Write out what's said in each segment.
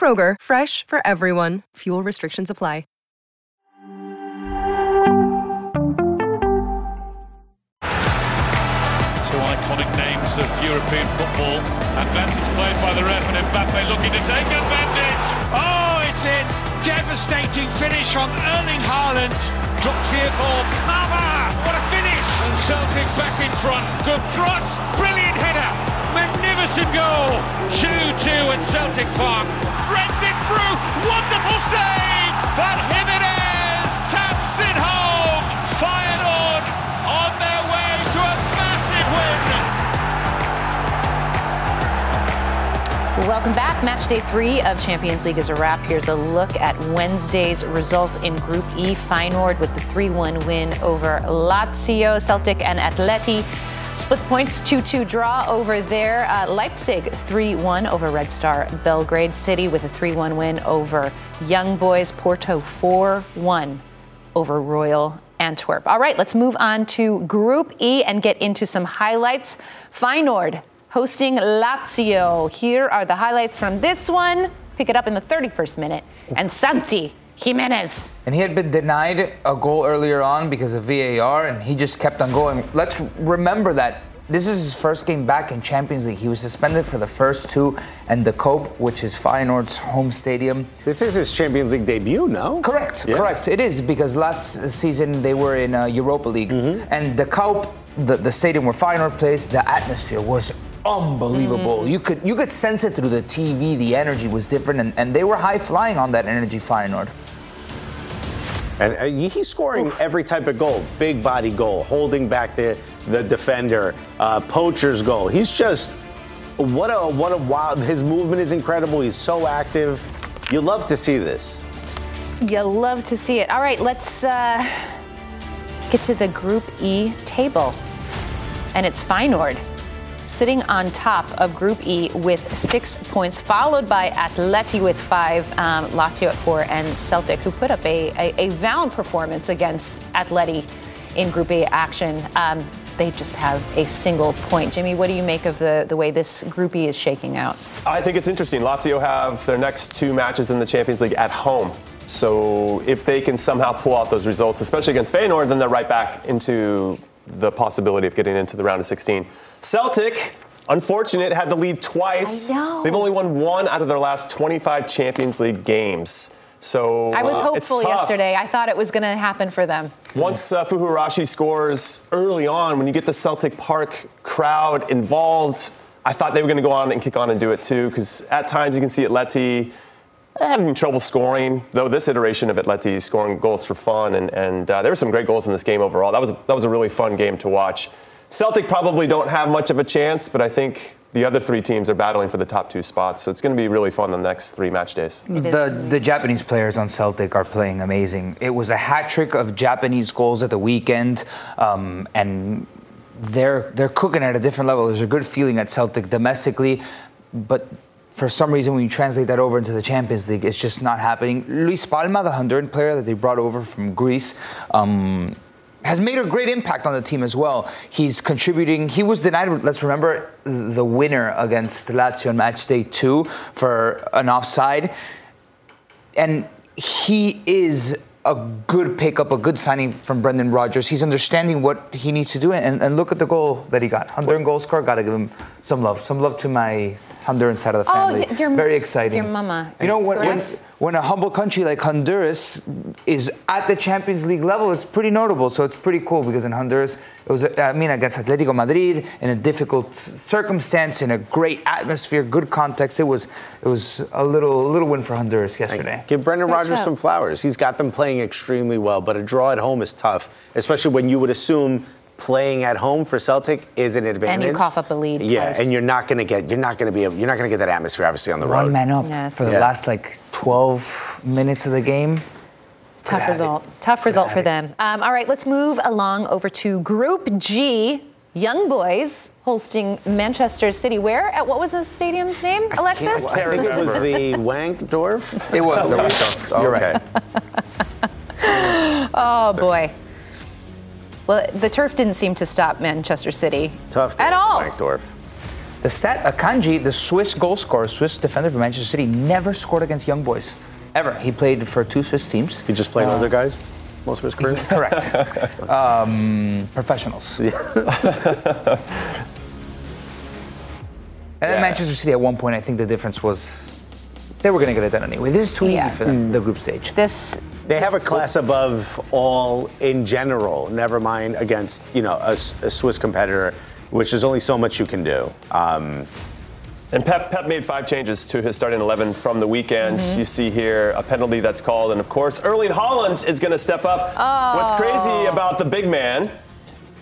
Kroger, fresh for everyone. Fuel restrictions apply. Two iconic names of European football. Advantage played by the ref and Mbappe looking to take advantage. Oh, it's in. Devastating finish from Erling Haaland. Drops here for Pava. What a finish. And Celtic back in front. Good cross. Brilliant header. Magnificent goal. 2-2 at Celtic Park. Threads it through. Wonderful save. But Gimenez taps it home. Feyenoord on their way to a massive win. Welcome back. Match day three of Champions League is a wrap. Here's a look at Wednesday's results in Group E. Feyenoord with the 3 1 win over Lazio, Celtic, and Atleti. Split points 2 2 draw over there. Uh, Leipzig 3 1 over Red Star Belgrade City with a 3 1 win over Young Boys. Porto 4 1 over Royal Antwerp. All right, let's move on to Group E and get into some highlights. Feyenoord hosting Lazio. Here are the highlights from this one. Pick it up in the 31st minute. And Santi Gimenez. And he had been denied a goal earlier on because of VAR, and he just kept on going. Let's remember that this is his first game back in Champions League. He was suspended for the first two, and the Kuip, which is Feyenoord's home stadium. This is his Champions League debut, no? Correct, Yes. correct. It is because last season they were in uh, Europa League, Mm-hmm. and the Kuip, the, the stadium where Feyenoord plays, the atmosphere was unbelievable. You could you could sense it through the TV. The energy was different, and, and they were high flying on that energy. Feyenoord. And uh, he's scoring every type of goal big body goal, holding back the, the defender, uh, poacher's goal. He's just, what a, what a wild, his movement is incredible. He's so active. You love to see this. You love to see it. All right, let's uh, get to the Group E table. And it's Feyenoord sitting on top of Group E with six points, followed by Atleti with five, um, Lazio at four, and Celtic, who put up a, a, a valiant performance against Atleti in Group A action. Um, they just have a single point. Jimmy, what do you make of the, the way this Group E is shaking out? I think it's interesting. Lazio have their next two matches in the Champions League at home. So if they can somehow pull out those results, especially against Feyenoord, then they're right back into the possibility of getting into the round of 16. Celtic, unfortunate, had the lead twice. They've only won one out of their last 25 Champions League games. So I was uh, hopeful yesterday. I thought it was going to happen for them. Once uh, Furuhashi scores early on, when you get the Celtic Park crowd involved, I thought they were going to go on and kick on and do it too, because at times you can see Atleti having trouble scoring. Though this iteration of Atleti scoring goals for fun, and, and uh, there were some great goals in this game overall. That was that was a really fun game to watch. Celtic probably don't have much of a chance, but I think the other three teams are battling for the top two spots. So it's going to be really fun the next three match days. The the Japanese players on Celtic are playing amazing. It was a hat trick of Japanese goals at the weekend, um, and they're they're cooking at a different level. There's a good feeling at Celtic domestically, but for some reason, when you translate that over into the Champions League, it's just not happening. Luis Palma, the Honduran player that they brought over from Greece. Um, has made a great impact on the team as well. He's contributing. He was denied. Let's remember the winner against Lazio on match day two for an offside, and he is a good pickup, a good signing from Brendan Rodgers. He's understanding what he needs to do, and, and look at the goal that he got. Honduran goal scorer. Got to give him some love. Some love to my Honduran side of the Oh, family. y- your- Very exciting. your mama, You know, when, when, when a humble country like Honduras is at the Champions League level, it's pretty notable. So it's pretty cool because in Honduras, it was, I mean, against Atletico Madrid in a difficult circumstance, in a great atmosphere, good context. It was, it was a little, little win for Honduras yesterday. Give Brendan Good Rodgers some flowers. He's got them playing extremely well, but a draw at home is tough, especially when you would assume playing at home for Celtic is an advantage. And you cough up a lead Yeah, twice. and you're not going to get you're not going to be able, you're not going to get that atmosphere obviously on the One road. man up Yes. for the Yeah. last like 12 minutes of the game. Tough result. it. Tough result have for them. Um, all right, let's move along over to Group G. Young Boys hosting Manchester City. Where? At what was the stadium's name, Alexis? I think it was the Wankdorf. It was the Wankdorf. You're okay. right. Oh boy. Well, the turf didn't seem to stop Manchester City Tough day at all. Wankdorf. The stat, Akanji, the Swiss goal scorer, Swiss defender for Manchester City, never scored against Young Boys. Ever. He played for two Swiss teams. He just played older guys most of his career. Correct. um, professionals. and then Yeah. Manchester City, at one point, I think the difference was they were going to get it done anyway. This is too Yeah. easy for them, the group stage. This They have a class above all in general. Never mind against you know a, S- a Swiss competitor, which is only so much you can do. Um, And Pep, Pep made five changes to his starting 11 from the weekend. You see here a penalty that's called, and of course, Erling Haaland is going to step up. What's crazy about the big man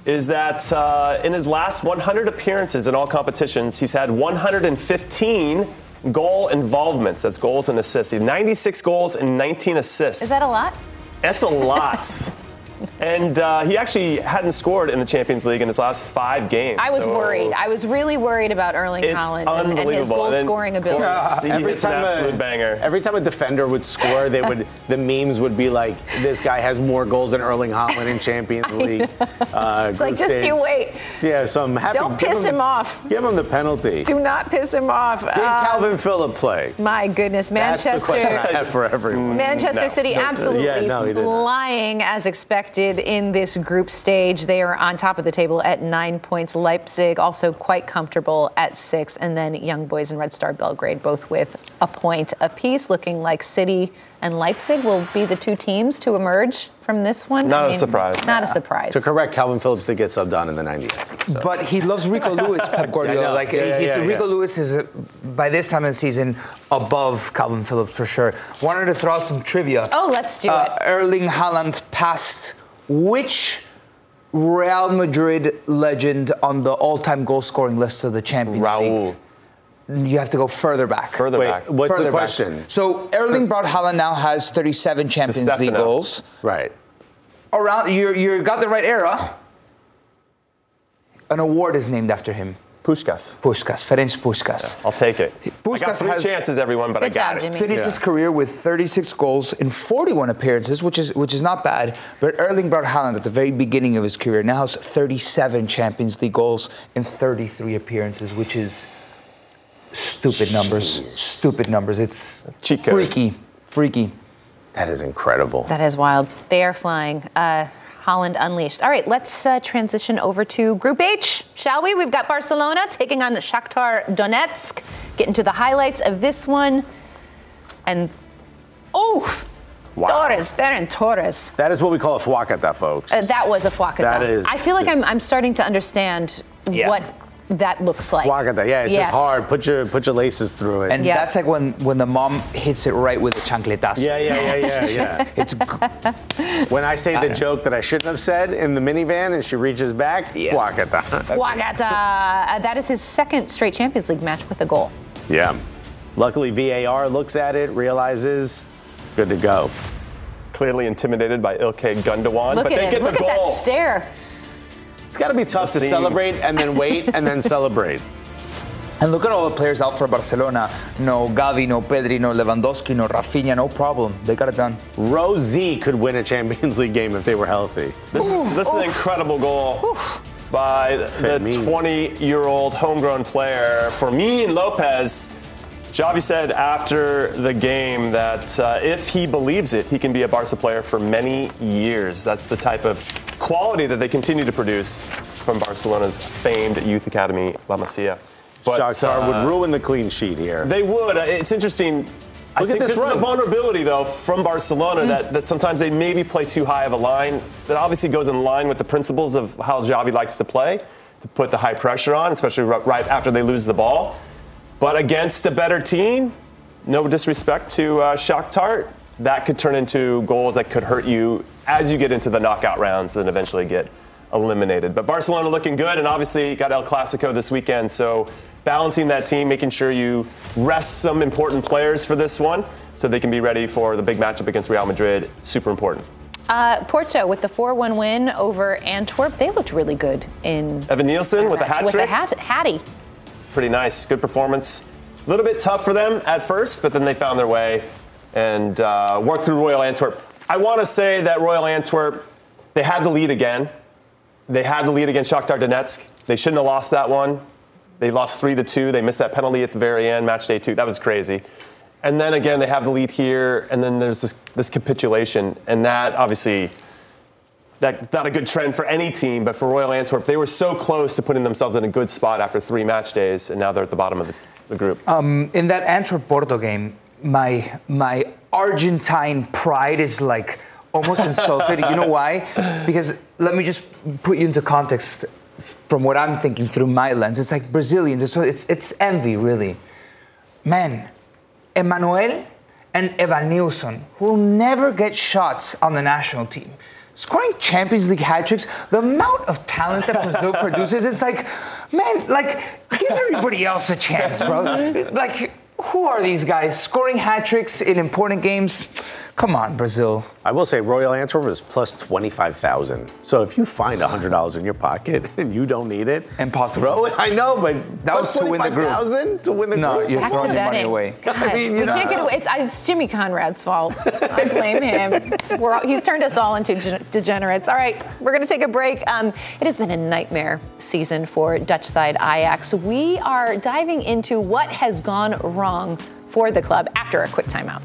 is that uh, in his last 100 appearances in all competitions, he's had 115 goal involvements. That's goals and assists. 96 goals and 19 assists. Is that a lot? That's a lot. and uh, he actually hadn't scored in the Champions League in his last five games. I was so worried. I was really worried about Erling It's Haaland and, and his goal scoring ability. course, he every hits an time absolute a, banger. Every time a defender would score, they would the memes would be like, "This guy has more goals than Erling Haaland in Champions League." Uh, It's like, just stage. you wait. So, yeah, so I'm happy. Don't give piss him off. Give him the penalty. Do not piss him off. Did Uh, Kalvin Phillip play? my goodness, Manchester. That's the question I Manchester. have for everyone. Manchester No. City No. absolutely Yeah, no, he flying as expected in this group stage. They are on top of the table at nine points. Leipzig also quite comfortable at six, and then Young Boys and Red Star Belgrade both with a point apiece, looking like City and Leipzig will be the two teams to emerge from this one. Not a surprise. Not a surprise. To correct, Kalvin Phillips did get subbed on in the 90s. so. But he loves Rico Lewis, Pep Guardiola. know. like Yeah, yeah, yeah, Rico yeah. Lewis is by this time of the season above Kalvin Phillips for sure. Wanted to throw out some trivia. Oh, let's do Uh, it. Erling Haaland passed which Real Madrid legend on the all-time goal-scoring list of the Champions League? Raul. League? You have to go further back. Further Wait, back. what's Further the back. question? So Erling Braut Haaland now has 37 Champions League goals. Right. Around you, you got the right era. An award is named after him. Pushkas. Puskas, Ferenc Puskas. I'll take it. I got three has- chances, everyone, but I got job, it. Jimmy. Finished his career with 36 goals in 41 appearances, which is which is not bad. But Erling Braut Haaland, at the very beginning of his career, now has 37 Champions League goals in 33 appearances, which is stupid numbers. Stupid numbers. It's Cheat code. freaky, freaky. That is incredible. That is wild. They are flying. Uh, Haaland unleashed. All right, let's uh, transition over to Group H, shall we? We've got Barcelona taking on Shakhtar Donetsk. Get into the highlights of this one. And, oh, Wow. Torres, Ferran Torres. That is what we call a fuacata, folks. Uh, that was a fuacata. That is- I feel like I'm, I'm starting to understand Yeah. what that looks like. fuacata, yeah, it's Yes. just hard. Put your put your laces through it. And Yeah. that's like when, when the mom hits it right with a chancletazo. yeah, yeah, yeah, yeah, yeah. It's when I say the joke that I shouldn't have said in the minivan and she reaches back, Yeah. fuacata. Fuacata. Uh, that is his second straight Champions League match with a goal. yeah. Luckily, VAR looks at it, realizes, good to go. Clearly intimidated by Ilkay Gundogan, Look but at they him. get Look the at goal. that stare. It's got to be tough The to scenes. celebrate and then wait and then celebrate. And look at all the players out for Barcelona. No Gavi, no Pedri, no Lewandowski, no Rafinha, no problem. They got it done. Rosie could win a Champions League game if they were healthy. This, is, this is an incredible goal by the 20 year old homegrown player, Fermin Lopez. Xavi said after the game that uh, if he believes it, he can be a Barca player for many years. That's the type of quality that they continue to produce from Barcelona's famed youth academy, La Masia. But, Shakhtar uh, would ruin the clean sheet here. They would. Uh, it's interesting. Look I think this, this is a vulnerability, though, from Barcelona mm. that, that sometimes they maybe play too high of a line. That obviously goes in line with the principles of how Xavi likes to play, to put the high pressure on, especially right after they lose the ball. But against a better team, no disrespect to uh, Shakhtar, that could turn into goals that could hurt you as you get into the knockout rounds, then eventually get eliminated. But Barcelona looking good, and obviously got El Clasico this weekend, so balancing that team, making sure you rest some important players for this one so they can be ready for the big matchup against Real Madrid, super important. Uh, Porto with the 4-1 win over Antwerp, they looked really good in. Evanilson with the hat trick. With the hat, Hattie. Pretty nice, good performance. A little bit tough for them at first, but then they found their way and uh, worked through Royal Antwerp. I want to say that Royal Antwerp, they had the lead again. They had the lead against Shakhtar Donetsk. They shouldn't have lost that one. They lost three to two. They missed that penalty at the very end, match day two. That was crazy. And then again, they have the lead here, and then there's this, this capitulation, and that obviously that's not a good trend for any team, but for Royal Antwerp, they were so close to putting themselves in a good spot after three match days, and now they're at the bottom of the, the group. Um, in that Antwerp Porto game, my my Argentine pride is like almost insulted. you know why? Because let me just put you into context from what I'm thinking through my lens. It's like Brazilians. So it's it's envy, really. Man, Emmanuel and Evan Evanilson will never get shots on the national team. Scoring Champions League hat tricks, the amount of talent that Brazil produces, it's like, man, like give everybody else a chance, bro. like who are these guys scoring hat tricks in important games? Come on, Brazil. I will say Royal Antwerp is plus 25,000. So if you find $100 in your pocket and you don't need it, impossible. Throw it. I know, but that was to win the group. to win the no, group. No, you're throwing your money away. God, I mean, you know. can't get away. It's, it's, Jimmy Conrad's fault. I blame him. All, he's turned us all into degenerates. All right, we're going to take a break. Um, it has been a nightmare season for Dutch side Ajax. We are diving into what has gone wrong for the club after a quick timeout.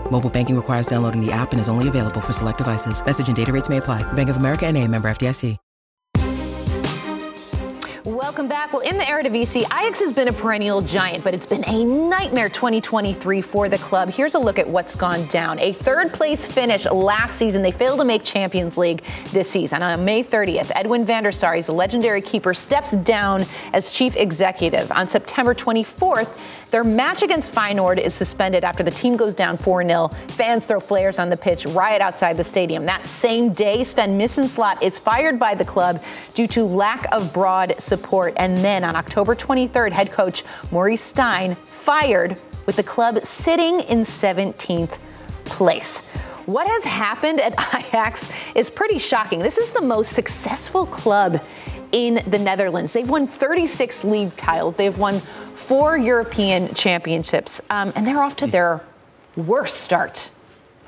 Mobile banking requires downloading the app and is only available for select devices. Message and data rates may apply. Bank of America and a member FDIC. Welcome back. Well, in the Eredivisie, Ajax has been a perennial giant, but it's been a nightmare 2023 for the club. Here's a look at what's gone down. A third place finish last season. They failed to make Champions League this season. On May 30th, Edwin van der Sar's legendary keeper steps down as chief executive. On September 24th, their match against Feyenoord is suspended after the team goes down 4 0. Fans throw flares on the pitch, riot outside the stadium. That same day, Sven Mislintat is fired by the club due to lack of broad support. And then on October 23rd, head coach Maurice Steijn fired with the club sitting in 17th place. What has happened at Ajax is pretty shocking. This is the most successful club in the Netherlands. They've won 36 league titles. They've won four European championships, um, and they're off to their worst start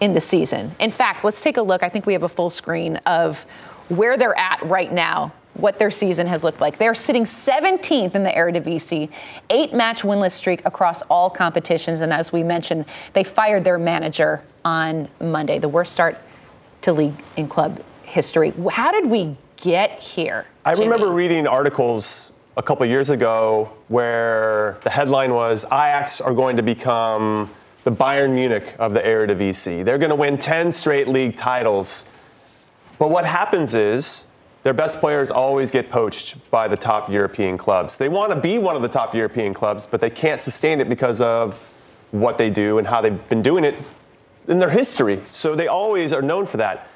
in the season. In fact, let's take a look. I think we have a full screen of where they're at right now what their season has looked like. They're sitting 17th in the Eredivisie, eight match winless streak across all competitions. And as we mentioned, they fired their manager on Monday, the worst start to league in club history. How did we get here? I remember reading articles a couple years ago where the headline was Ajax are going to become the Bayern Munich of the Eredivisie. They're going to win 10 straight league titles. But what happens is their best players always get poached by the top European clubs. They want to be one of the top European clubs, but they can't sustain it because of what they do and how they've been doing it in their history. So they always are known for that.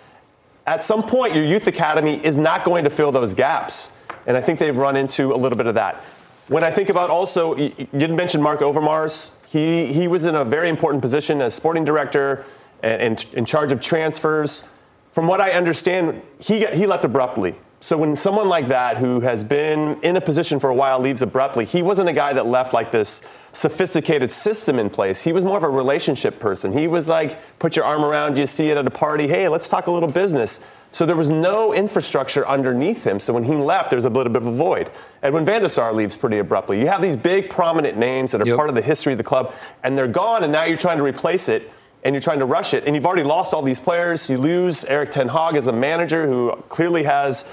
At some point, your youth academy is not going to fill those gaps. And I think they've run into a little bit of that. When I think about also, you didn't mention Mark Overmars. He, he was in a very important position as sporting director and, and in charge of transfers. From what I understand, he, got, he left abruptly. So when someone like that, who has been in a position for a while, leaves abruptly, he wasn't a guy that left like this sophisticated system in place. He was more of a relationship person. He was like, put your arm around you, see it at a party, hey, let's talk a little business. So there was no infrastructure underneath him. So when he left, there was a little bit of a void. Edwin van der Sar leaves pretty abruptly. You have these big, prominent names that are Yep. part of the history of the club, and they're gone, and now you're trying to replace it, and you're trying to rush it, and you've already lost all these players. You lose Eric Ten Hag as a manager who clearly has,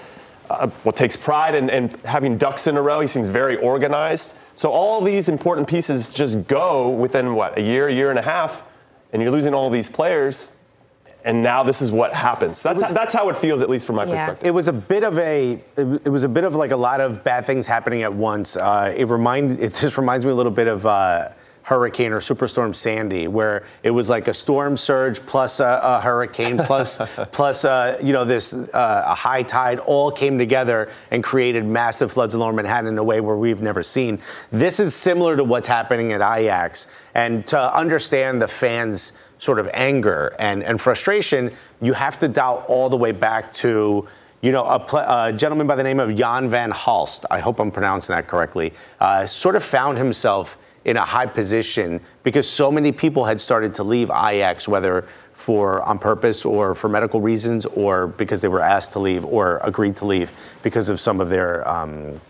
uh, well, takes pride in, in having ducks in a row. He seems very organized. So all these important pieces just go within, what, a year, a year and a half, and you're losing all these players and now this is what happens. That's how, that's how it feels, at least from my Yeah. perspective. It was a bit of a. It was a bit of like a lot of bad things happening at once. Uh, it remind. It just reminds me a little bit of. Uh, Hurricane or Superstorm Sandy, where it was like a storm surge plus a, a hurricane plus plus uh, you know this uh, a high tide all came together and created massive floods in Lower Manhattan in a way where we've never seen. This is similar to what's happening at Ajax, and to understand the fans' sort of anger and, and frustration, you have to dial all the way back to you know, a, pl- a gentleman by the name of Jan van Halst, I hope I'm pronouncing that correctly, uh, sort of found himself in a high position because so many people had started to leave Ajax, whether for on purpose or for medical reasons or because they were asked to leave or agreed to leave because of some of their, um,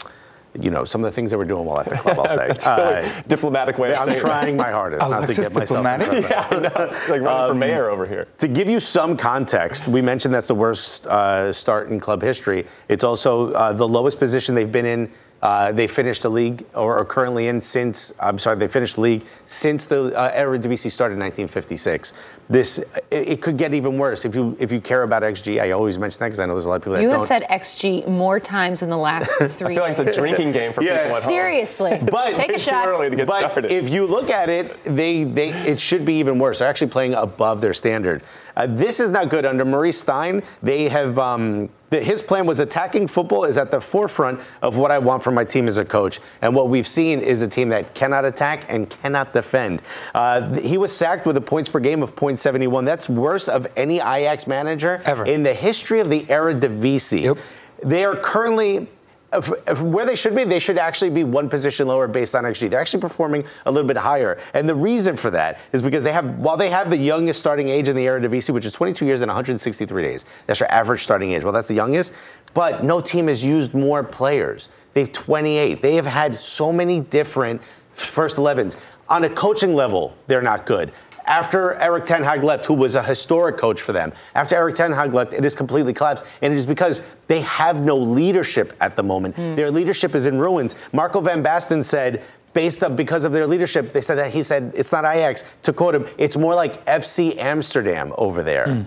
you know, some of the things they were doing while at the club, I'll say. That's really Uh, diplomatic way of I'm trying my hardest not to get myself in diplomatic? front of. Yeah, I know. Like running for mayor over here. to give you some context, we mentioned that's the worst uh, start in club history. It's also uh, the lowest position they've been in. Uh, they finished the league, or are currently in since. I'm sorry, they finished the league since the uh, Eredivisie started in 1956. This it, it could get even worse if you if you care about XG. I always mention that because I know there's a lot of people that You don't. have said XG more times in the last three. I feel like the drinking game for Yeah. people at home. Seriously, But- take Way a too shot. early to get but started. if you look at it, they, they it should be even worse. They're actually playing above their standard. Uh, this is not good under Maurice Steijn. They have um, his plan was attacking football is at the forefront of what I want from my team as a coach. And what we've seen is a team that cannot attack and cannot defend. Uh, he was sacked with a points per game of .71. That's worse of any Ajax manager Ever. in the history of the Eredivisie. Yep. They are currently if, if where they should be, they should actually be one position lower based on XG. They're actually performing a little bit higher, and the reason for that is because they have, while they have the youngest starting age in the Eredivisie, which is 22 years and 163 days. That's their average starting age. Well, that's the youngest, but no team has used more players. They've 28. They have had so many different first 11s. On a coaching level, they're not good. After Eric Ten Hag left, who was a historic coach for them, after Eric Ten Hag left, it has completely collapsed. And it is because they have no leadership at the moment. Hmm. Their leadership is in ruins. Marco Van Basten said, based up because of their leadership, they said that he said it's not Ajax. To quote him, it's more like FC Amsterdam over there. Hmm.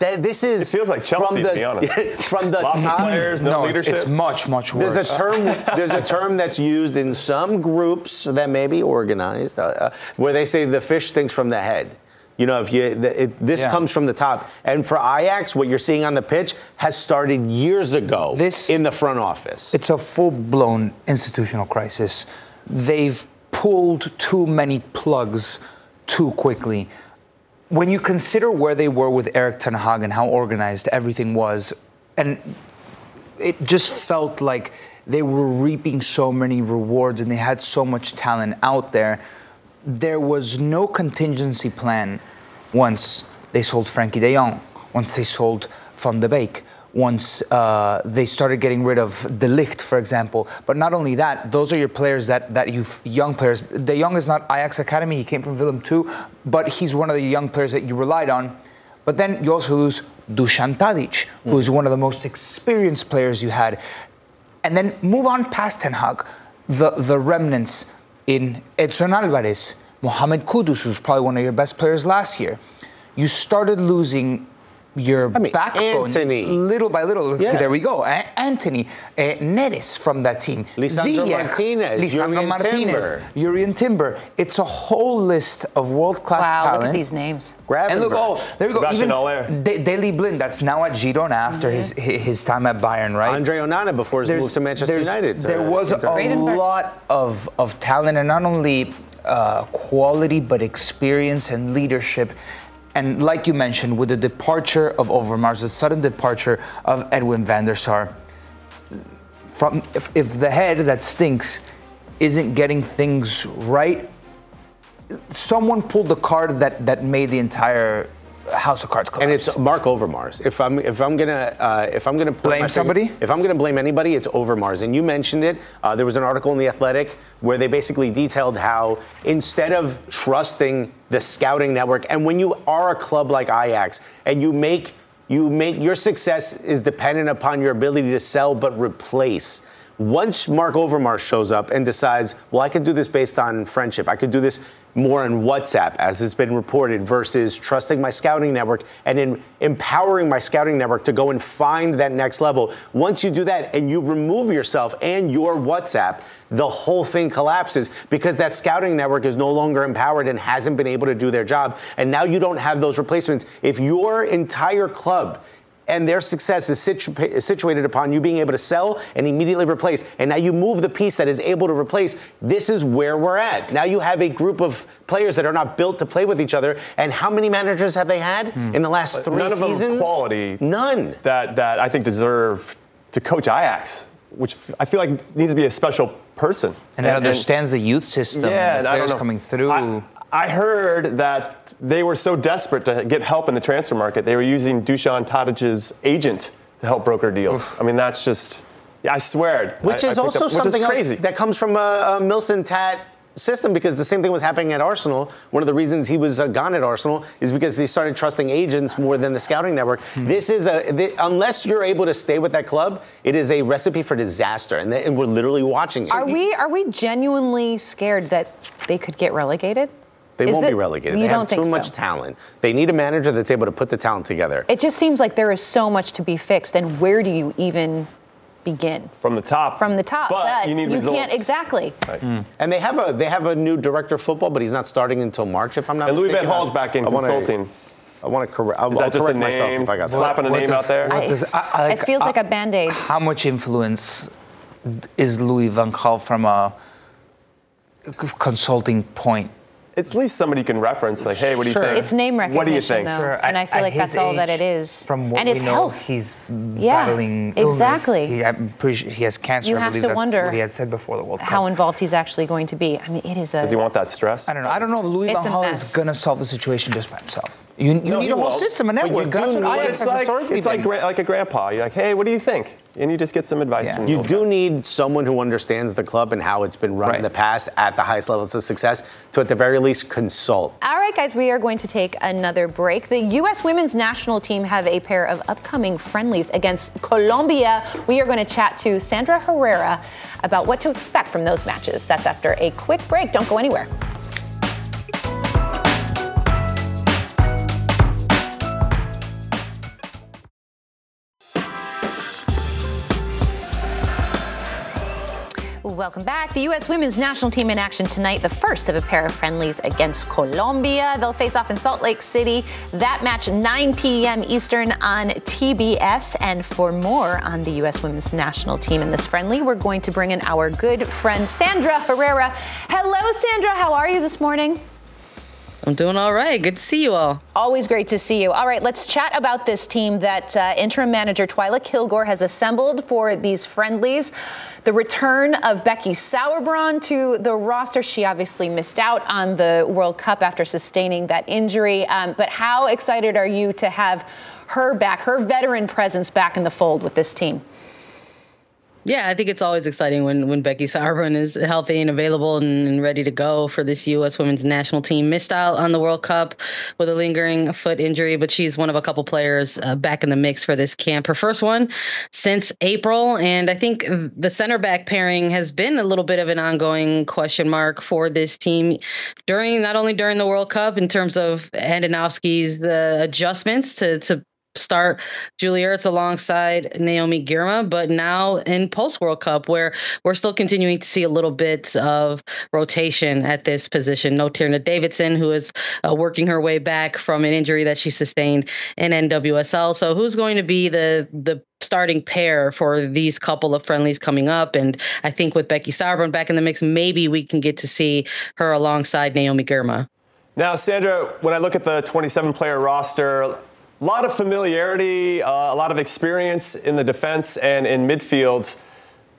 That this is It feels like Chelsea, from the, to be honest. from the Lots of players, no, it's- leadership. It's, much, much worse. there's a term. there's a term that's used in some groups that may be organized, uh, uh, where they say the fish stinks from the head. You know, if you the, it, this Yeah. comes from the top, and for Ajax, what you're seeing on the pitch has started years ago. This- in the front office. It's a full blown institutional crisis. They've pulled too many plugs too quickly. When you consider where they were with Eric Ten Hag and how organized everything was, and it just felt like they were reaping so many rewards and they had so much talent out there. There was no contingency plan once they sold Frenkie de Jong, once they sold Van de Beek, once uh, they started getting rid of De Ligt, for example. But not only that, those are your players that, that you've, young players. De Jong is not Ajax Academy, he came from Willem II, but he's one of the young players that you relied on. But then you also lose Dusan Tadic, who's one of the most experienced players you had. And then move on past Ten Hag, the, the remnants in Edson Alvarez, Mohamed Kudus, who's probably one of your best players last year. You started losing your I mean, backbone Anthony. little by little. Yeah. There we go. A- Anthony, uh, Neres from that team, Lisandro Ziyech, Martinez, Lisandro Jurrien Martinez, Timber. Jurrien Timber. It's a whole list of world-class Wow, talent. look at these names. And look, oh, there we go. Sebastian Even Haller. De- Daley Blind, that's now at Girona after his his his time at Bayern, right? Andre Onana before his move to Manchester United. There uh, was a Inter- lot of, of talent, and not only uh, quality, but experience and leadership. And like you mentioned, with the departure of Overmars, the sudden departure of Edwin van der Sar, from if, if the head that stinks isn't getting things right, someone pulled the card that that made the entire House of Cards collapse. And it's Mark Overmars. If I'm if I'm gonna uh, if I'm gonna point Blame my finger- somebody? if I'm gonna blame anybody, it's Overmars. And you mentioned it. Uh, there was an article in the Athletic where they basically detailed how instead of trusting the scouting network, and when you are a club like Ajax and you make you make your success is dependent upon your ability to sell but replace. Once Mark Overmars shows up and decides, well, I could do this based on friendship. I could do this more on WhatsApp, as has been reported, versus trusting my scouting network and in empowering my scouting network to go and find that next level. Once you do that and you remove yourself and your WhatsApp, the whole thing collapses because that scouting network is no longer empowered and hasn't been able to do their job. And now you don't have those replacements. If your entire club and their success is, situ- situated upon you being able to sell and immediately replace. And now you move the piece that is able to replace. This is where we're at. Now you have a group of players that are not built to play with each other. And how many managers have they had in the last three None of them quality. None. That that I think deserve to coach Ajax, which I feel like needs to be a special person. and that understands the youth system Yeah, and and the I don't players know. coming through. I, I heard that they were so desperate to get help in the transfer market, they were using Dusan Tadic's agent to help broker deals. I mean, that's just, yeah, I swear. Which I- I is picked also up- which something is else crazy. that comes from a, a Mislintat system because the same thing was happening at Arsenal. One of the reasons he was uh, gone at Arsenal is because they started trusting agents more than the scouting network. Hmm. This is a thi- unless you're able to stay with that club, it is a recipe for disaster, and, th- and we're literally watching it. Are we are we genuinely scared that they could get relegated? They Is won't it- be relegated. You they don't have think too so? much talent. They need a manager that's able to put the talent together. It just seems like there is so much to be fixed, and where do you even begin? From the top. From the top, But you need results. can't exactly. And they have a they have a new director of football, but he's not starting until March, if I'm not And Louis mistaken. Van Gaal's back in I wanna- consulting. I want to correct. Is that just a myself name? if I got Slapping a name does- out there? I- does- I- I it feels I- like a band aid. How much influence is Louis Van Gaal from a consulting point? It's at least somebody can reference, like, hey, what do you Sure. think? It's name recognition, What do you think? though, Sure, and I feel at like his that's all that it is. From what and his we know, health. he's Yeah, battling illness. exactly. He, I'm pretty sure he has cancer. You I have believe to that's wonder what he had said before the World Cup. how involved he's actually going to be. I mean, it is a. Does he want that stress? I don't know. I don't know if Louis It's Van Gaal is going to solve the situation just by himself. You, you No, need a whole won't. system, a But you network. That's do what need- it's like, it's like, like a grandpa. You're like, hey, what do you think? And you just get some advice Yeah. from You him. do need someone who understands the club and how it's been run in the past at the highest levels of success to, at the very least, consult. All right, guys, we are going to take another break. The U.S. women's national team have a pair of upcoming friendlies against Colombia. We are going to chat to Sandra Herrera about what to expect from those matches. That's after a quick break. Don't go anywhere. Welcome back. The U.S. women's national team in action tonight, the first of a pair of friendlies against Colombia. They'll face off in Salt Lake City. That match 9 p.m. Eastern on TBS. And for more on the U.S. women's national team in this friendly, we're going to bring in our good friend Sandra Herrera. Hello, Sandra. How are you this morning? I'm doing all right. Good to see you all. Always great to see you. All right, let's chat about this team that uh, interim manager Twyla Kilgore has assembled for these friendlies. The return of Becky Sauerbrunn to the roster. She obviously missed out on the World Cup after sustaining that injury. Um, but how excited are you to have her back, her veteran presence back in the fold with this team? Yeah, I think it's always exciting when, when Becky Sauerbrunn is healthy and available and, ready to go for this U.S. women's national team. Missed out on the World Cup with a lingering foot injury, but she's one of a couple players uh, back in the mix for this camp. Her first one since April, and I think the center back pairing has been a little bit of an ongoing question mark for this team during not only during the World Cup in terms of Andonovski's the adjustments to to start Julie Ertz alongside Naomi Girma, but now in post World Cup, where we're still continuing to see a little bit of rotation at this position. No Tierna Davidson, who is uh, working her way back from an injury that she sustained in NWSL. So who's going to be the the starting pair for these couple of friendlies coming up? And I think with Becky Sauerbrunn back in the mix, maybe we can get to see her alongside Naomi Girma. Now, Sandra, when I look at the 27 player roster, a lot of familiarity, uh, a lot of experience in the defense and in midfield.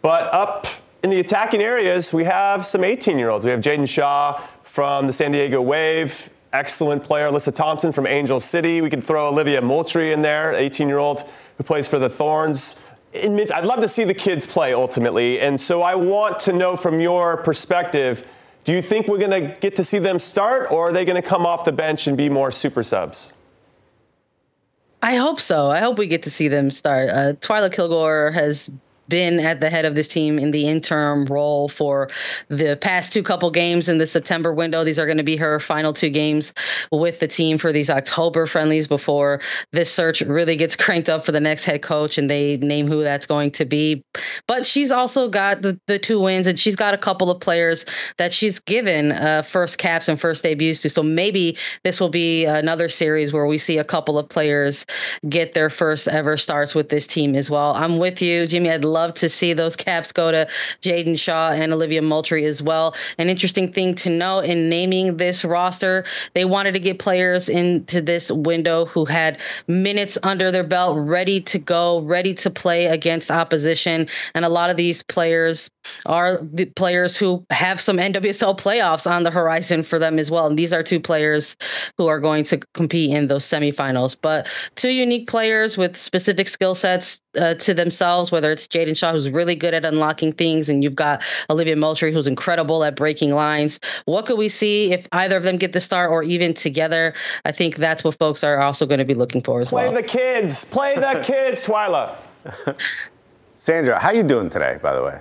But up in the attacking areas, we have some 18 year olds. We have Jaedyn Shaw from the San Diego Wave, excellent player. Alyssa Thompson from Angel City. We could throw Olivia Moultrie in there, 18 year old who plays for the Thorns. I'd love to see the kids play ultimately. And so I want to know from your perspective do you think we're going to get to see them start, or are they going to come off the bench and be more super subs? I hope so. I hope we get to see them start. Uh, Twyla Kilgore has been at the head of this team in the interim role for the past two couple games in the September window. These are going to be her final two games with the team for these October friendlies before this search really gets cranked up for the next head coach and they name who that's going to be. But she's also got the, the two wins and she's got a couple of players that she's given uh, first caps and first debuts to. So maybe this will be another series where we see a couple of players get their first ever starts with this team as well. I'm with you, Jimmy. I'd love to see those caps go to Jaedyn Shaw and Olivia Moultrie as well. An interesting thing to know in naming this roster, they wanted to get players into this window who had minutes under their belt, ready to go, ready to play against opposition. And a lot of these players are the players who have some NWSL playoffs on the horizon for them as well. And these are two players who are going to compete in those semifinals. But two unique players with specific skill sets uh, to themselves, whether it's Jaedyn Shaw, who's really good at unlocking things, and you've got Olivia Moultrie, who's incredible at breaking lines. What could we see if either of them get the start or even together? I think that's what folks are also going to be looking for as Play well. Play the kids. Play the kids, Twyla. Sandra, how you doing today, by the way?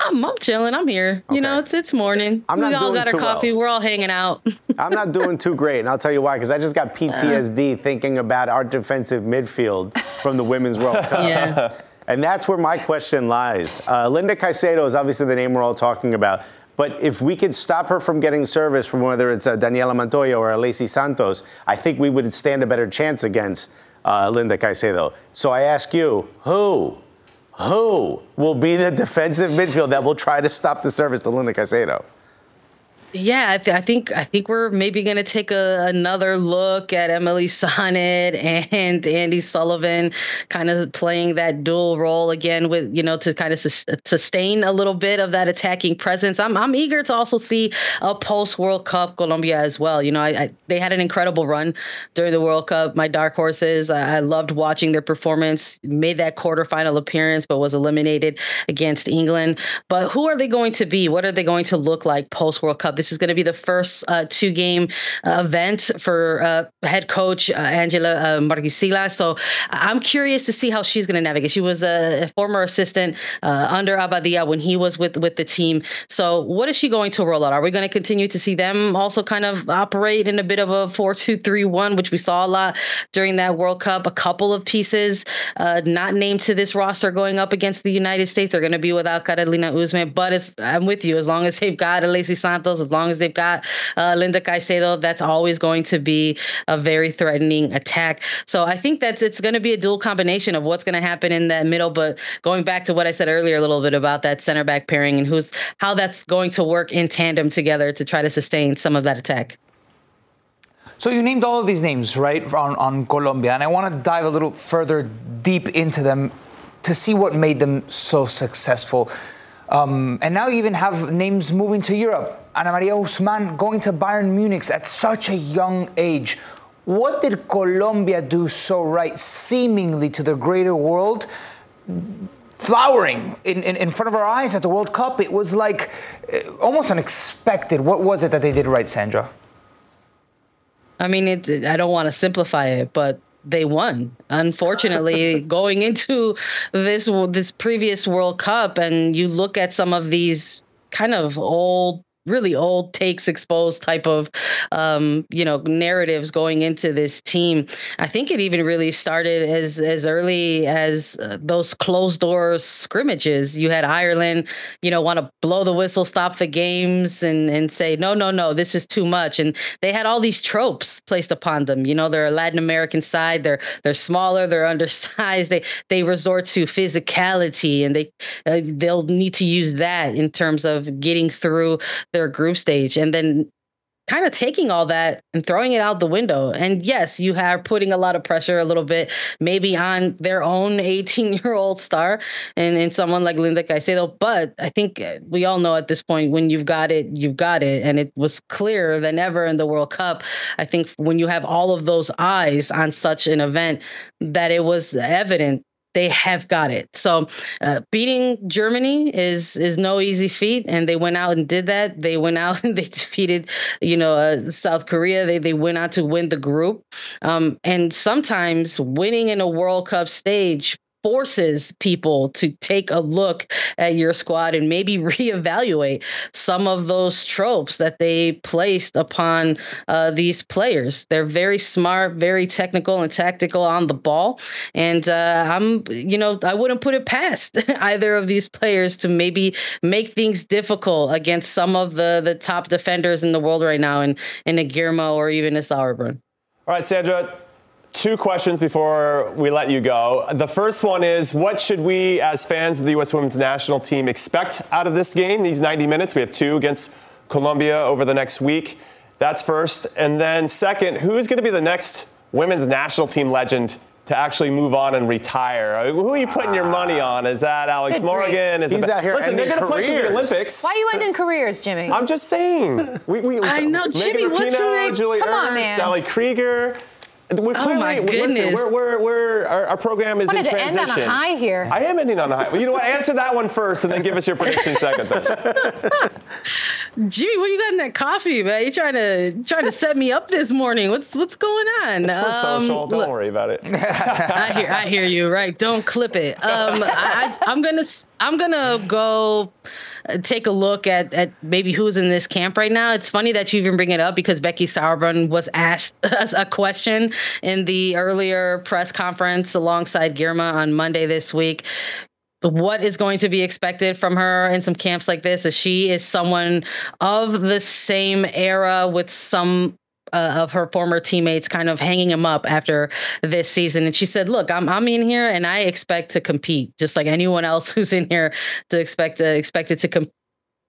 I'm, I'm chilling. I'm here. Okay. You know, it's it's morning. I'm not we all got our coffee. Well. We're all hanging out. I'm not doing too great, and I'll tell you why. Because I just got PTSD uh, thinking about our defensive midfield from the Women's World Cup. Yeah. And that's where my question lies. Uh, Linda Caicedo is obviously the name we're all talking about. But if we could stop her from getting service from whether it's uh, Daniela Montoya or Alessi Santos, I think we would stand a better chance against uh, Linda Caicedo. So I ask you, who, who will be the defensive midfield that will try to stop the service to Linda Caicedo? Yeah, I, th- I, think I think we're maybe going to take a, another look at Emily Sonnett and Andi Sullivan, kind of playing that dual role again with you know to kind of sus- sustain a little bit of that attacking presence. I'm I'm eager to also see a post World Cup Colombia as well. You know, I, I, they had an incredible run during the World Cup. My dark horses, I, I loved watching their performance. Made that quarterfinal appearance, but was eliminated against England. But who are they going to be? What are they going to look like post World Cup? This is going to be the first uh, two game uh, event for uh, head coach uh, Angela uh. So I'm curious to see how she's going to navigate. She was a, former assistant uh, under Abadia when he was with, with the team. So what is she going to roll out? Are we going to continue to see them also kind of operate in a bit of a 4 2 3 1, which we saw a lot during that World Cup? A couple of pieces not named to this roster going up against the United States. They're going to be without Carolina Usme, but I'm with you as long as they've got Leicy Santos, as long as they've got uh, Linda Caicedo, that's always going to be a very threatening attack. So I think that's it's going to be a dual combination of what's going to happen in that middle. But going back to what I said earlier a little bit about that center back pairing and who's how that's going to work in tandem together to try to sustain some of that attack. So you named all of these names, right, on, on Colombia, and I want to dive a little further deep into them to see what made them so successful. Um, and now you even have names moving to Europe. Ana Maria Guzman going to Bayern Munich at such a young age. What did Colombia do so right, seemingly to the greater world? Flowering in, in, in front of our eyes at the World Cup. It was like uh, almost unexpected. What was it that they did right, Sandra? I mean, it, I don't want to simplify it, but they won. Unfortunately, going into this this previous World Cup, and you look at some of these kind of old really old takes exposed type of um, you know narratives going into this team. I think it even really started as as early as uh, those closed door scrimmages. You had Ireland, you know, want to blow the whistle, stop the games, and and say no, no, no, this is too much. And they had all these tropes placed upon them. You know, they're a Latin American side. They're they're smaller. They're undersized. They they resort to physicality, and they uh, they'll need to use that in terms of getting through their group stage. And then kind of taking all that and throwing it out the window. And yes, you are putting a lot of pressure a little bit, maybe on their own 18 year old star and, and someone like Linda Caicedo. But I think uh, we all know at this point when you've got it, you've got it. And it was clearer than ever in the World Cup. I think when you have all of those eyes on such an event, that it was evident they have got it. So uh, beating Germany is is no easy feat, and they went out and did that. They went out and they defeated, you know, uh, South Korea. They they went out to win the group, um, and sometimes winning in a World Cup stage forces people to take a look at your squad and maybe reevaluate some of those tropes that they placed upon uh, these players. They're very smart, very technical and tactical on the ball. And uh, I'm, you know, I wouldn't put it past either of these players to maybe make things difficult against some of the the top defenders in the world right now, in in a Girma or even a Sauerbrunn. All right, Sandra, two questions before we let you go. The first one is what should we, as fans of the U.S. women's national team, expect out of this game, these 90 minutes? We have two against Colombia over the next week. That's first. And then, second, who's going to be the next women's national team legend to actually move on and retire? Who are you putting your money on? Is that Alex Good Morgan? Is He's it out here Listen, they're going to play for the. Olympics. Why are you ending careers, Jimmy? I'm just saying. We, we, I know, Megan Jimmy, what's Rapinoe, the- Julie Come on, Ertz, man. Sally Krieger. We're Oh, clearly, my listen, we're, we're, we're, our, our program is in Wanted to end transition. on a high here. I am ending on a high. Well, you know what? Answer that one first, and then give us your prediction second. Then. Jimmy, what do you got in that coffee, man? You trying to trying to set me up this morning? What's what's going on? It's for Um, social. Don't look, worry about it. I hear I hear you. Right? Don't clip it. Um, I, I'm gonna I'm gonna go take a look at at maybe who's in this camp right now. It's funny that you even bring it up because Becky Sauerbrunn was asked a question in the earlier press conference alongside Girma on Monday this week what is going to be expected from her in some camps like this is she is someone of the same era with some uh, of her former teammates kind of hanging him up after this season. And she said look I'm I'm in here and I expect to compete just like anyone else who's in here to expect to expected to com-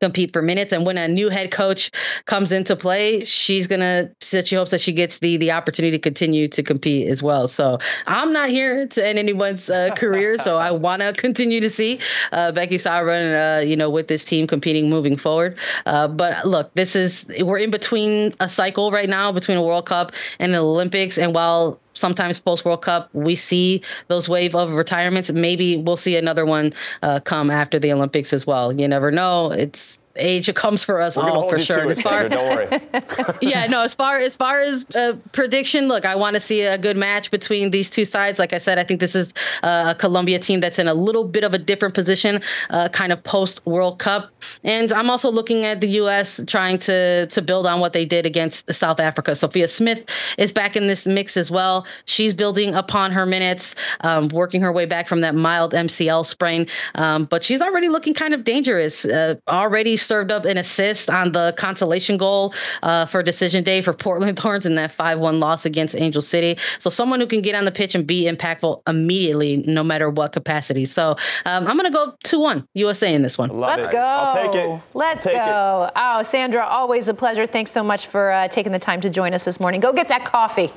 compete for minutes. And when a new head coach comes into play she's gonna she hopes that she gets the the opportunity to continue to compete as well. So i'm not here to end anyone's uh, career. So i want to continue to see uh, becky Sauerbrunn, uh, you know with this team competing moving forward. Uh, but look this is we're in between a cycle right now between a world cup and the olympics. And while sometimes post World Cup we see those wave of retirements. Maybe we'll see another one uh, come after the Olympics as well. You never know. It's age It comes for us We're all for sure. to it, as far Sandra. Don't worry. yeah, no, as far as far as uh, prediction, look, I want to see a good match between these two sides. Like I said, I think this is uh, a Colombia team that's in a little bit of a different position, uh, kind of post World Cup. And I'm also looking at the U.S. trying to to build on what they did against South Africa. Sophia Smith is back in this mix as well. She's building upon her minutes, um, working her way back from that mild MCL sprain. Um, but she's already looking kind of dangerous. Uh, already served up an assist on the consolation goal uh, for decision day for Portland Thorns in that 5-1 loss against Angel City. So someone who can get on the pitch and be impactful immediately, no matter what capacity. So um, I'm going to go 2-1 USA in this one. Love Let's it. go. I'll take it. Let's Take it. go. Oh, Sandra, always a pleasure. Thanks so much for uh, taking the time to join us this morning. Go get that coffee.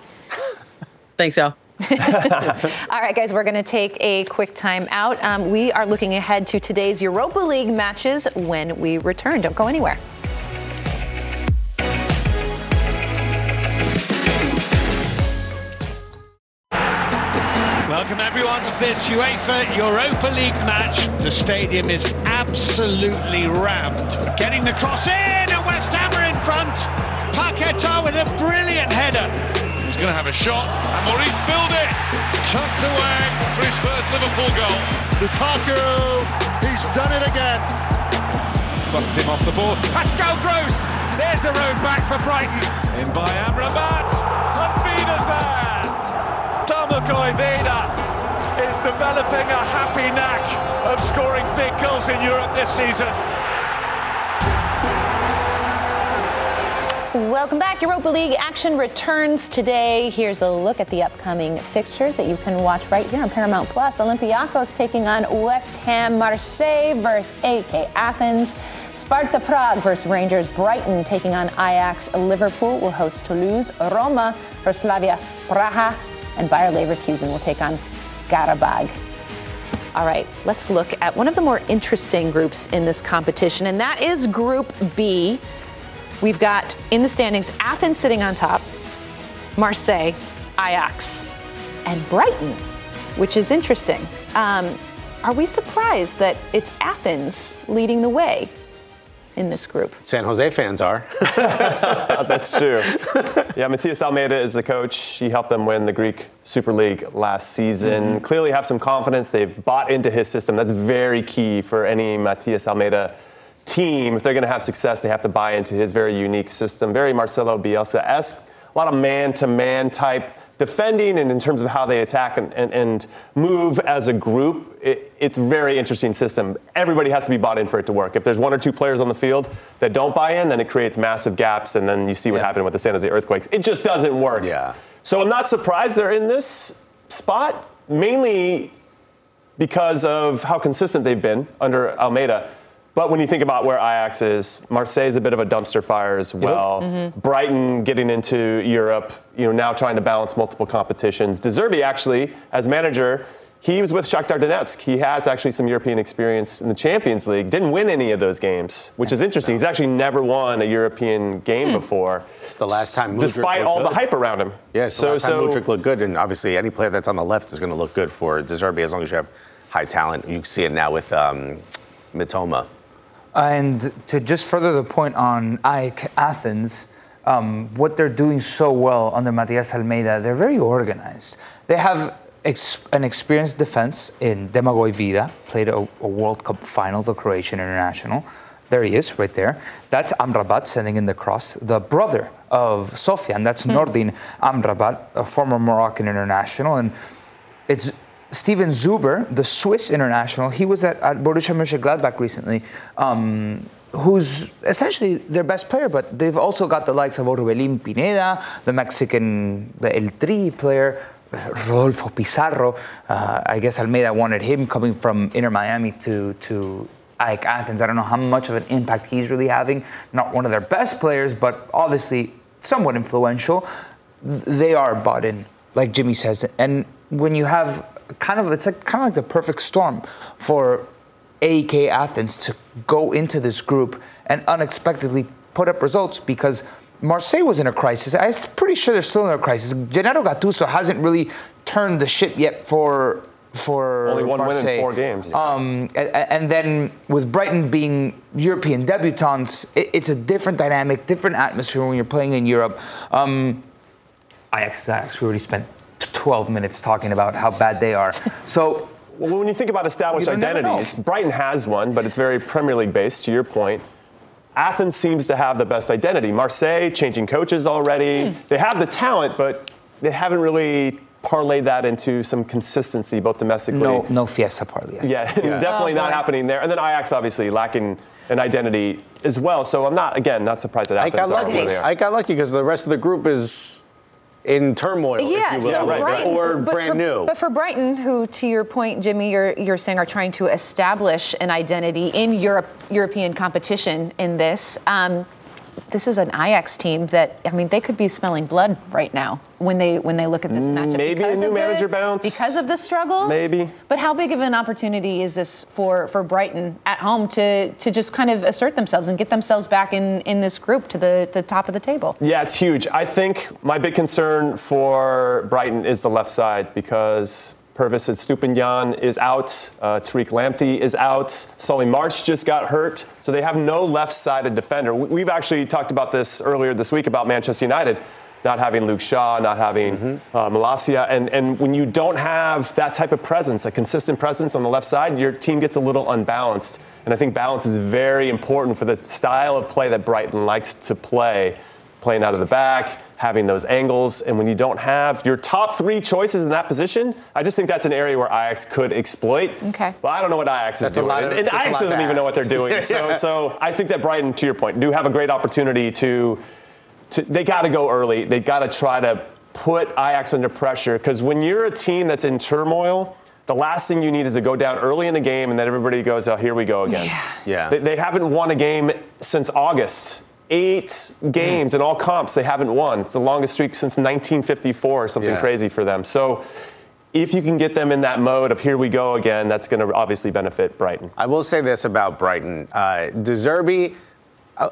Thanks, y'all. All right, guys, we're going to take a quick time out. Um, we are looking ahead to today's Europa League matches when we return. Don't go anywhere. Welcome everyone to this UEFA Europa League match. The stadium is absolutely rammed. Getting the cross in, and West Ham are in front. Paquetá with a brilliant header. He's going to have a shot, and Maurice spilled it. Tucked away for his first Liverpool goal. Lukaku, he's done it again. Bumped him off the ball. Pascal Gross, there's a road back for Brighton. In by Amrabat. And Vida's there. Domagoj Vida is developing a happy knack of scoring big goals in Europe this season. Welcome back. Europa League action returns today. Here's a look at the upcoming fixtures that you can watch right here on Paramount Plus. Olympiacos taking on West Ham, Marseille versus AEK Athens, Sparta Prague versus Rangers, Brighton taking on Ajax, Liverpool will host Toulouse, Roma versus Slavia Praha, and Bayer Leverkusen will take on Qarabag. All right, let's look at one of the more interesting groups in this competition, and that is Group B. We've got in the standings Athens sitting on top, Marseille, Ajax, and Brighton, which is interesting. Um, are we surprised that it's Athens leading the way in this group? San Jose fans are. That's true. Yeah, Matias Almeida is the coach. He helped them win the Greek Super League last season. Mm-hmm. Clearly have some confidence. They've bought into his system. That's very key for any Matias Almeida team. If they're going to have success, they have to buy into his very unique system, very Marcelo Bielsa-esque. A lot of man-to-man type defending and in terms of how they attack and, and, and move as a group, it, it's a very interesting system. Everybody has to be bought in for it to work. If there's one or two players on the field that don't buy in, then it creates massive gaps, and then you see what Yeah. happened with the San Jose Earthquakes. It just doesn't work. Yeah. So I'm not surprised they're in this spot, mainly because of how consistent they've been under Almeida. But when you think about where Ajax is, Marseille is a bit of a dumpster fire as well. Brighton getting into Europe, you know, now trying to balance multiple competitions. De Zerbi actually, as manager, he was with Shakhtar Donetsk. He has actually some European experience in the Champions League. Didn't win any of those games, which is interesting. He's actually never won a European game before. It's the last time Mudryk despite looked all the hype around him. Yeah, it's the last time Mudryk looked good, and obviously any player that's on the left is going to look good for De Zerbi as long as you have high talent. You see it now with um, Mitoma. And to just further the point on AEK Athens, um, what they're doing so well under Matias Almeida, they're very organized. They have ex- an experienced defense in Domagoj Vida, played a, a World Cup final, the Croatian international. There he is, right there. That's Amrabat sending in the cross, the brother of Sofyan. That's Nordin Amrabat, a former Moroccan international. And it's Steven Zuber, the Swiss international. He was at, at Borussia Mönchengladbach recently, um, who's essentially their best player. But they've also got the likes of Orbelín Pineda, the Mexican, the El Tri player, Rodolfo Pizarro. Uh, I guess Almeida wanted him coming from Inter Miami to to AEK Athens. I don't know how much of an impact he's really having. Not one of their best players, but obviously somewhat influential. They are bought in, like Jimmy says, and when you have kind of it's like kind of like the perfect storm for AEK Athens to go into this group and unexpectedly put up results because Marseille was in a crisis. I'm pretty sure they're still in a crisis. Gennaro Gattuso hasn't really turned the ship yet for for Only one win in four games. Um, a- a- and then with Brighton being European debutants, it, it's a different dynamic, different atmosphere when you're playing in Europe. Um, Ajax, Ajax, we already spent 12 minutes talking about how bad they are. So Well, when you think about established You don't never identities. Brighton has one, but it's very Premier League based, to your point. Athens seems to have the best identity. Marseille, changing coaches already. Hmm. They have the talent, but they haven't really parlayed that into some consistency, both domestically. no, no Fiesta Parley. Yeah, definitely Oh, not happening there. And then Ajax obviously lacking an identity as well. So I'm not, again, not surprised that I Athens got are where lucky. they are. I got lucky because the rest of the group is in turmoil, Yeah, if you will, so right, Brighton, or brand for, new. But for Brighton, who, to your point, Jimmy, you're, you're saying are trying to establish an identity in Europe, European competition in this. Um, this is an Ajax team that I mean they could be smelling blood right now when they when they look at this matchup. Maybe a new the- manager bounce. because of the struggles. Maybe. But how big of an opportunity is this for for Brighton at home to to just kind of assert themselves and get themselves back in in this group to the the top of the table? Yeah, it's huge. I think my big concern for Brighton is the left side because Pervis Estupiñán is out, uh, Tariq Lamptey is out, Solly March just got hurt, so they have no left-sided defender. We- We've actually talked about this earlier this week about Manchester United. Not having Luke Shaw, not having uh, Malacia, and, and when you don't have that type of presence, a consistent presence on the left side, your team gets a little unbalanced. And I think balance is very important for the style of play that Brighton likes to play playing out of the back, having those angles. And when you don't have your top three choices in that position, I just think that's an area where Ajax could exploit. Okay. But I don't know what Ajax That's is a doing. lot of- and and that's a Ajax lot to doesn't even ask. know what they're doing. Yeah. so, so I think that Brighton, to your point, do have a great opportunity to to, they got to go early. They got to try to put Ajax under pressure because when you're a team that's in turmoil, the last thing you need is to go down early in the game and then everybody goes, oh, here we go again. Yeah. Yeah. They, they haven't won a game since August. Eight games in all comps they haven't won. It's the longest streak since 1954 or something Yeah. crazy for them. So if you can get them in that mode of here we go again, that's going to obviously benefit Brighton. I will say this about Brighton. Uh, De Zerbi,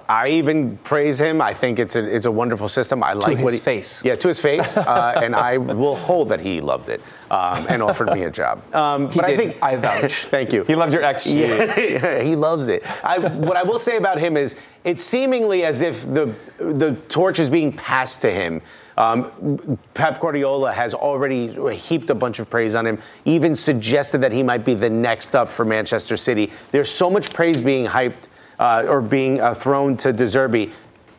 I- even praise him. I think it's a it's a wonderful system. I like his what he face. Yeah, to his face, uh, and I will hold that he loved it um, and offered me a job. Um, but I think I vouch. Thank you. He loved your ex. Yeah, he loves it. I, what I will say about him is it's seemingly as if the the torch is being passed to him. Um, Pep Guardiola has already heaped a bunch of praise on him, even suggested that he might be the next up for Manchester City. There's so much praise being hyped uh, or being uh, thrown to De Zerbi.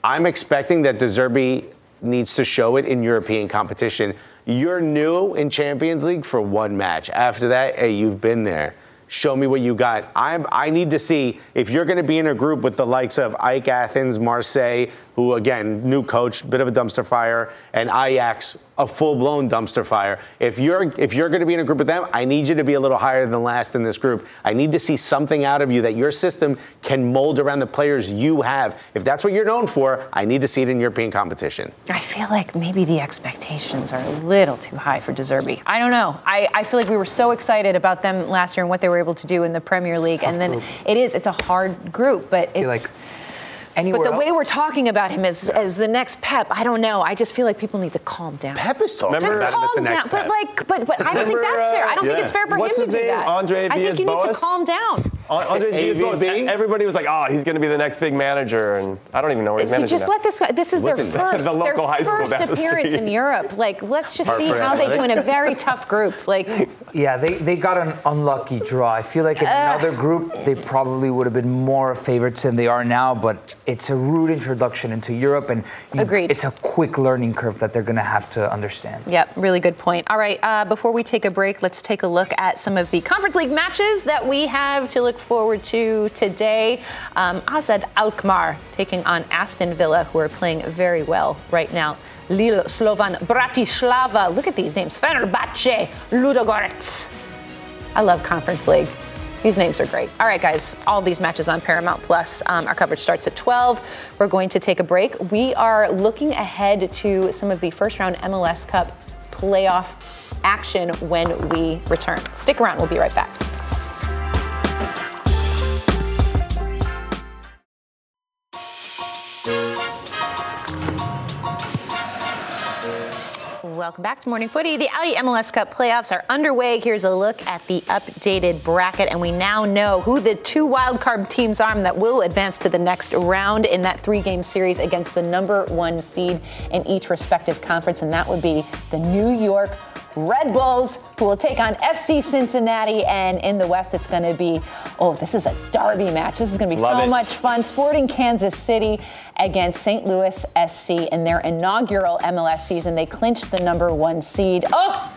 I'm expecting that De Zerbi needs to show it in European competition. You're new in Champions League for one match. After that, hey, you've been there. Show me what you got. I'm, I need to see if you're going to be in a group with the likes of AEK Athens, Marseille, who again, new coach, bit of a dumpster fire, and Ajax, a full-blown dumpster fire. If you're if you're going to be in a group with them, I need you to be a little higher than last in this group. I need to see something out of you that your system can mold around the players you have. If that's what you're known for, I need to see it in European competition. I feel like maybe the expectations are a little too high for De Zerbi. I don't know. I, I feel like we were so excited about them last year and what they were able to do in the Premier League, and then it is it's a hard group, but it's. like anywhere but the way we're talking about him as, as the next Pep, I don't know. I just feel like people need to calm down. Pep is talking Remember- about him as the calm next down, but like, but but I don't think that's fair. I don't think uh, it's fair for what's him his to do name? that. Andre I think you need to calm down. An- Andres Villas-Boas. Everybody was like, "Oh, he's going to be the next big manager," and I don't even know where he's You managing just now. let this guy. This is their first, the local their high school first appearance in Europe. Like, let's just see Hartford how they do in a very tough group. Like, Yeah, they, they got an unlucky draw. I feel like in another group, they probably would have been more favorites than they are now, but it's a rude introduction into Europe, and you- Agreed. it's a quick learning curve that they're going to have to understand. Yep, really good point. All right, uh, before we take a break, let's take a look at some of the Conference League matches that we have to look forward to today. Um, AZ Alkmaar taking on Aston Villa, who are playing very well right now. Lille, Slovan, Bratislava. Look at these names. Fenerbahce, Ludogorets. I love Conference League. These names are great. All right, guys, all these matches on Paramount Plus. Um, our coverage starts at 12. We're going to take a break. We are looking ahead to some of the first round MLS Cup playoff action when we return. Stick around, we'll be right back. Welcome back to Morning Footy. The Audi MLS Cup playoffs are underway. Here's a look at the updated bracket, and we now know who the two wildcard teams are that will advance to the next round in that three-game series against the number one seed in each respective conference, and that would be the New York Red Bulls, who will take on FC Cincinnati. And in the West, it's going to be, oh, this is a derby match. This is going to be Love so it. much fun. Sporting Kansas City against St. Louis SC in their inaugural MLS season. They clinched the number one seed. Oh,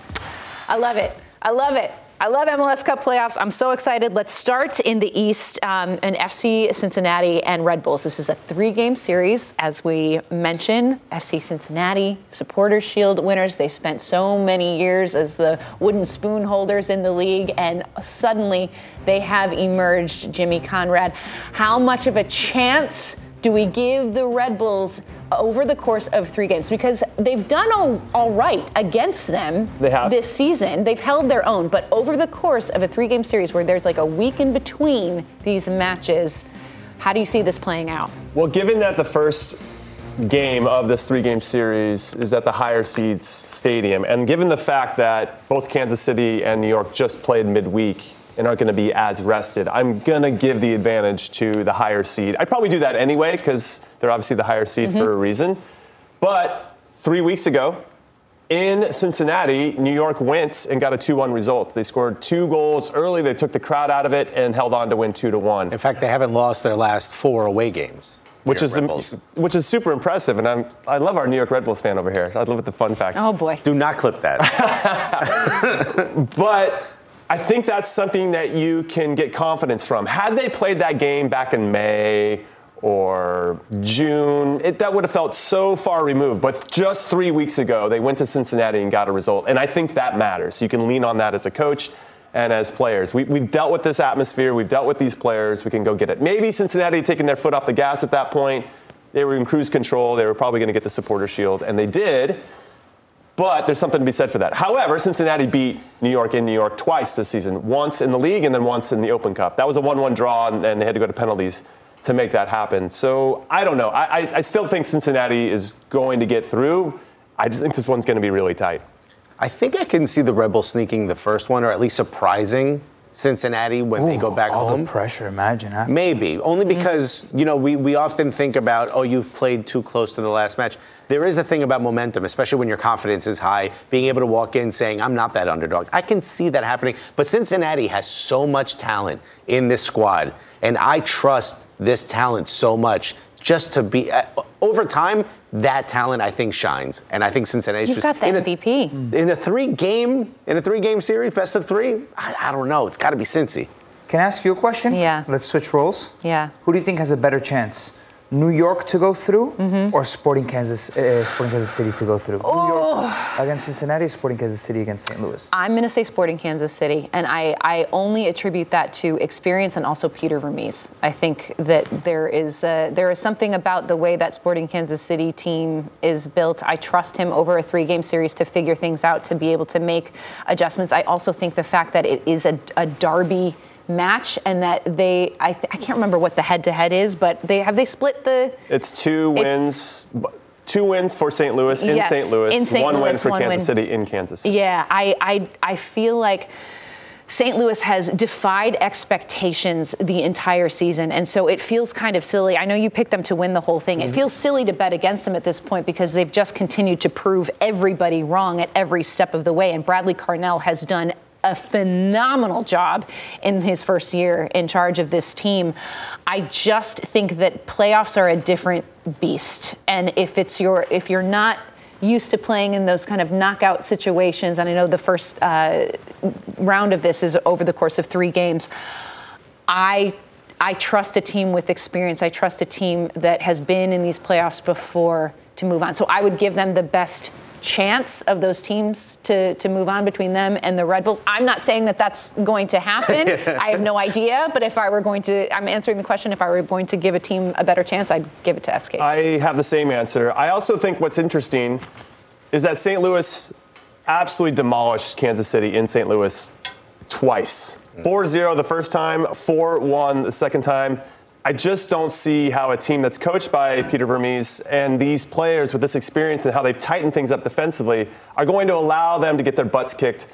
I love it. I love it. I love MLS Cup playoffs. I'm so excited. Let's start in the East um, and FC Cincinnati and Red Bulls. This is a three game series. As we mentioned, FC Cincinnati, Supporters Shield winners. They spent so many years as the wooden spoon holders in the league, and suddenly they have emerged, Jimmy Conrad. How much of a chance do we give the Red Bulls over the course of three games? Because they've done all, all right against them They have. this season. They've held their own, but over the course of a three game series where there's like a week in between these matches, how do you see this playing out? Well, given that the first game of this three game series is at the higher seeds stadium, and given the fact that both Kansas City and New York just played midweek and aren't going to be as rested, I'm going to give the advantage to the higher seed. I'd probably do that anyway because they're obviously the higher seed for a mm-hmm. reason. But three weeks ago, in Cincinnati, New York went and got a 2 1 result. They scored two goals early, they took the crowd out of it, and held on to win 2 1 In fact, they haven't lost their last four away games. which is York Red Bulls. which is super impressive. And I'm I love our New York Red Bulls fan over here. I love it, the fun facts. Oh boy. Do not clip that. But I think that's something that you can get confidence from. Had they played that game back in May or June, it, that would have felt so far removed. But just three weeks ago, they went to Cincinnati and got a result. And I think that matters. You can lean on that as a coach and as players. We, have dealt with this atmosphere, we've dealt with these players, we can go get it. Maybe Cincinnati had taken their foot off the gas at that point. They were in cruise control, they were probably going to get the supporter shield, and they did. But there's something to be said for that. However, Cincinnati beat New York in New York twice this season, once in the league and then once in the Open Cup. That was a 1 1 draw, and, and they had to go to penalties to make that happen. So I don't know. I, I, I still think Cincinnati is going to get through. I just think this one's going to be really tight. I think I can see the Red Bulls sneaking the first one, or at least surprising Cincinnati when Ooh, they go back all home. the pressure, imagine. Huh? Maybe only mm-hmm. because you know we, we often think about oh you've played too close to the last match. There is a thing about momentum, especially when your confidence is high. Being able to walk in saying I'm not that underdog, I can see that happening. But Cincinnati has so much talent in this squad, and I trust this talent so much just to be uh, over time that talent I think shines, and I think Cincinnati's You've just got the in MVP. A, in a three game in a three game series, best of three. I, I don't know. It's got to be Cincy. Can I ask you a question? Yeah. Let's switch roles. Yeah. Who do you think has a better chance? New York to go through Mm-hmm. or Sporting Kansas uh, Sporting Kansas City to go through? New Oh. York against Cincinnati, Sporting Kansas City against St. Louis. I'm going to say Sporting Kansas City, and I, I only attribute that to experience and also Peter Vermes. I think that there is uh, there is something about the way that Sporting Kansas City team is built. I trust him over a three-game series to figure things out, to be able to make adjustments. I also think the fact that it is a, a derby match and that they I, th- I can't remember what the head-to-head is, but they have they split the It's two wins. Two wins for St. Louis in Yes, St. Louis, in St. one win for one Kansas win. City in Kansas City. Yeah, I, I, I feel like St. Louis has defied expectations the entire season. And so it feels kind of silly. I know you picked them to win the whole thing. It mm-hmm. feels silly to bet against them at this point because they've just continued to prove everybody wrong at every step of the way. And Bradley Carnell has done a phenomenal job in his first year in charge of this team. I just think that playoffs are a different beast. And if it's your if you're not used to playing in those kind of knockout situations, and I know the first uh, round of this is over the course of three games. I I trust a team with experience. I trust a team that has been in these playoffs before to move on. So I would give them the best chance of those teams to, to move on between them and the Red Bulls. I'm not saying that that's going to happen. I have no idea. But if I were going to, I'm answering the question, if I were going to give a team a better chance, I'd give it to SK. I have the same answer. I also think what's interesting is that St. Louis absolutely demolished Kansas City in St. Louis twice. Mm. 4 0 the first time, 4 1 the second time. I just don't see how a team that's coached by Peter Vermes and these players with this experience and how they've tightened things up defensively are going to allow them to get their butts kicked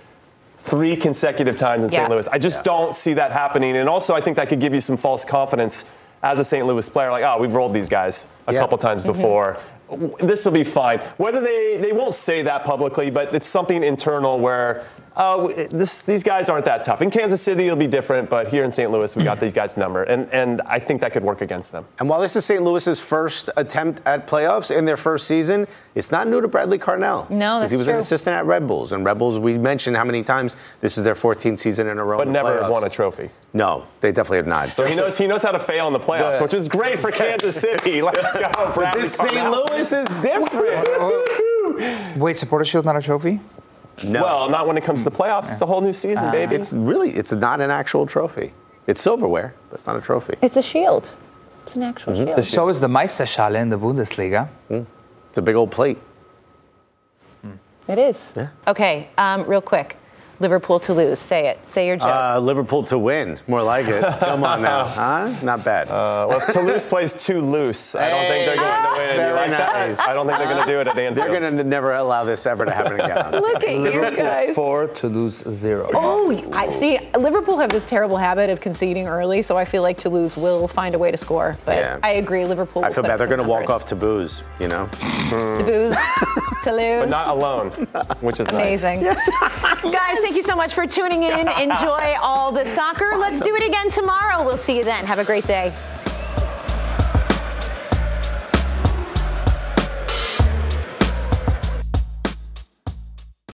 three consecutive times in Yeah. St. Louis. I just don't see that happening. And also, I think that could give you some false confidence as a St. Louis player, like, oh, we've rolled these guys a Yeah. couple times mm-hmm. before. This will be fine. Whether they, they won't say that publicly, but it's something internal where uh, this, these guys aren't that tough. In Kansas City, it'll be different, but here in St. Louis, we got these guys number, and, and I think that could work against them. And while this is St. Louis's first attempt at playoffs in their first season, it's not new to Bradley Carnell. No, 'Cause that's he was an assistant at Red Bulls, and Red Bulls. We mentioned how many times this is their 14th season in a row. But never playoffs. won a trophy. No, they definitely have not. So he knows he knows how to fail in the playoffs, The- which is great for Kansas City. Let's go, Bradley This St. Louis is different. Wait, supporter shield not a trophy? No, Well, not when it comes to the playoffs. It's a whole new season, baby. it's really it's not an actual trophy. It's silverware, but it's not a trophy. It's a shield. It's an actual Mm-hmm. shield. So is the Meisterschale in the Bundesliga. It's a big old plate. It is. Okay, um, real quick. Liverpool to lose. Say it. Say your joke. Uh, Liverpool to win, more like it. Come on now, huh? Not bad. Uh, well, if Toulouse plays too loose, I don't think they're going to win. Very like nice. that? I don't think they're going to do it at Anfield. They're going to never allow this ever to happen again. Look at you guys. Four to lose zero. Oh, I see. Liverpool have this terrible habit of conceding early, so I feel like Toulouse will find a way to score. But Yeah. I agree, Liverpool. I feel put bad. They're going to walk off to booze, you know? Toulouse, Toulouse. but not alone, which is Amazing. nice. Guys, thank you so much for tuning in. Enjoy all the soccer. Let's do it again tomorrow. We'll see you then. Have a great day.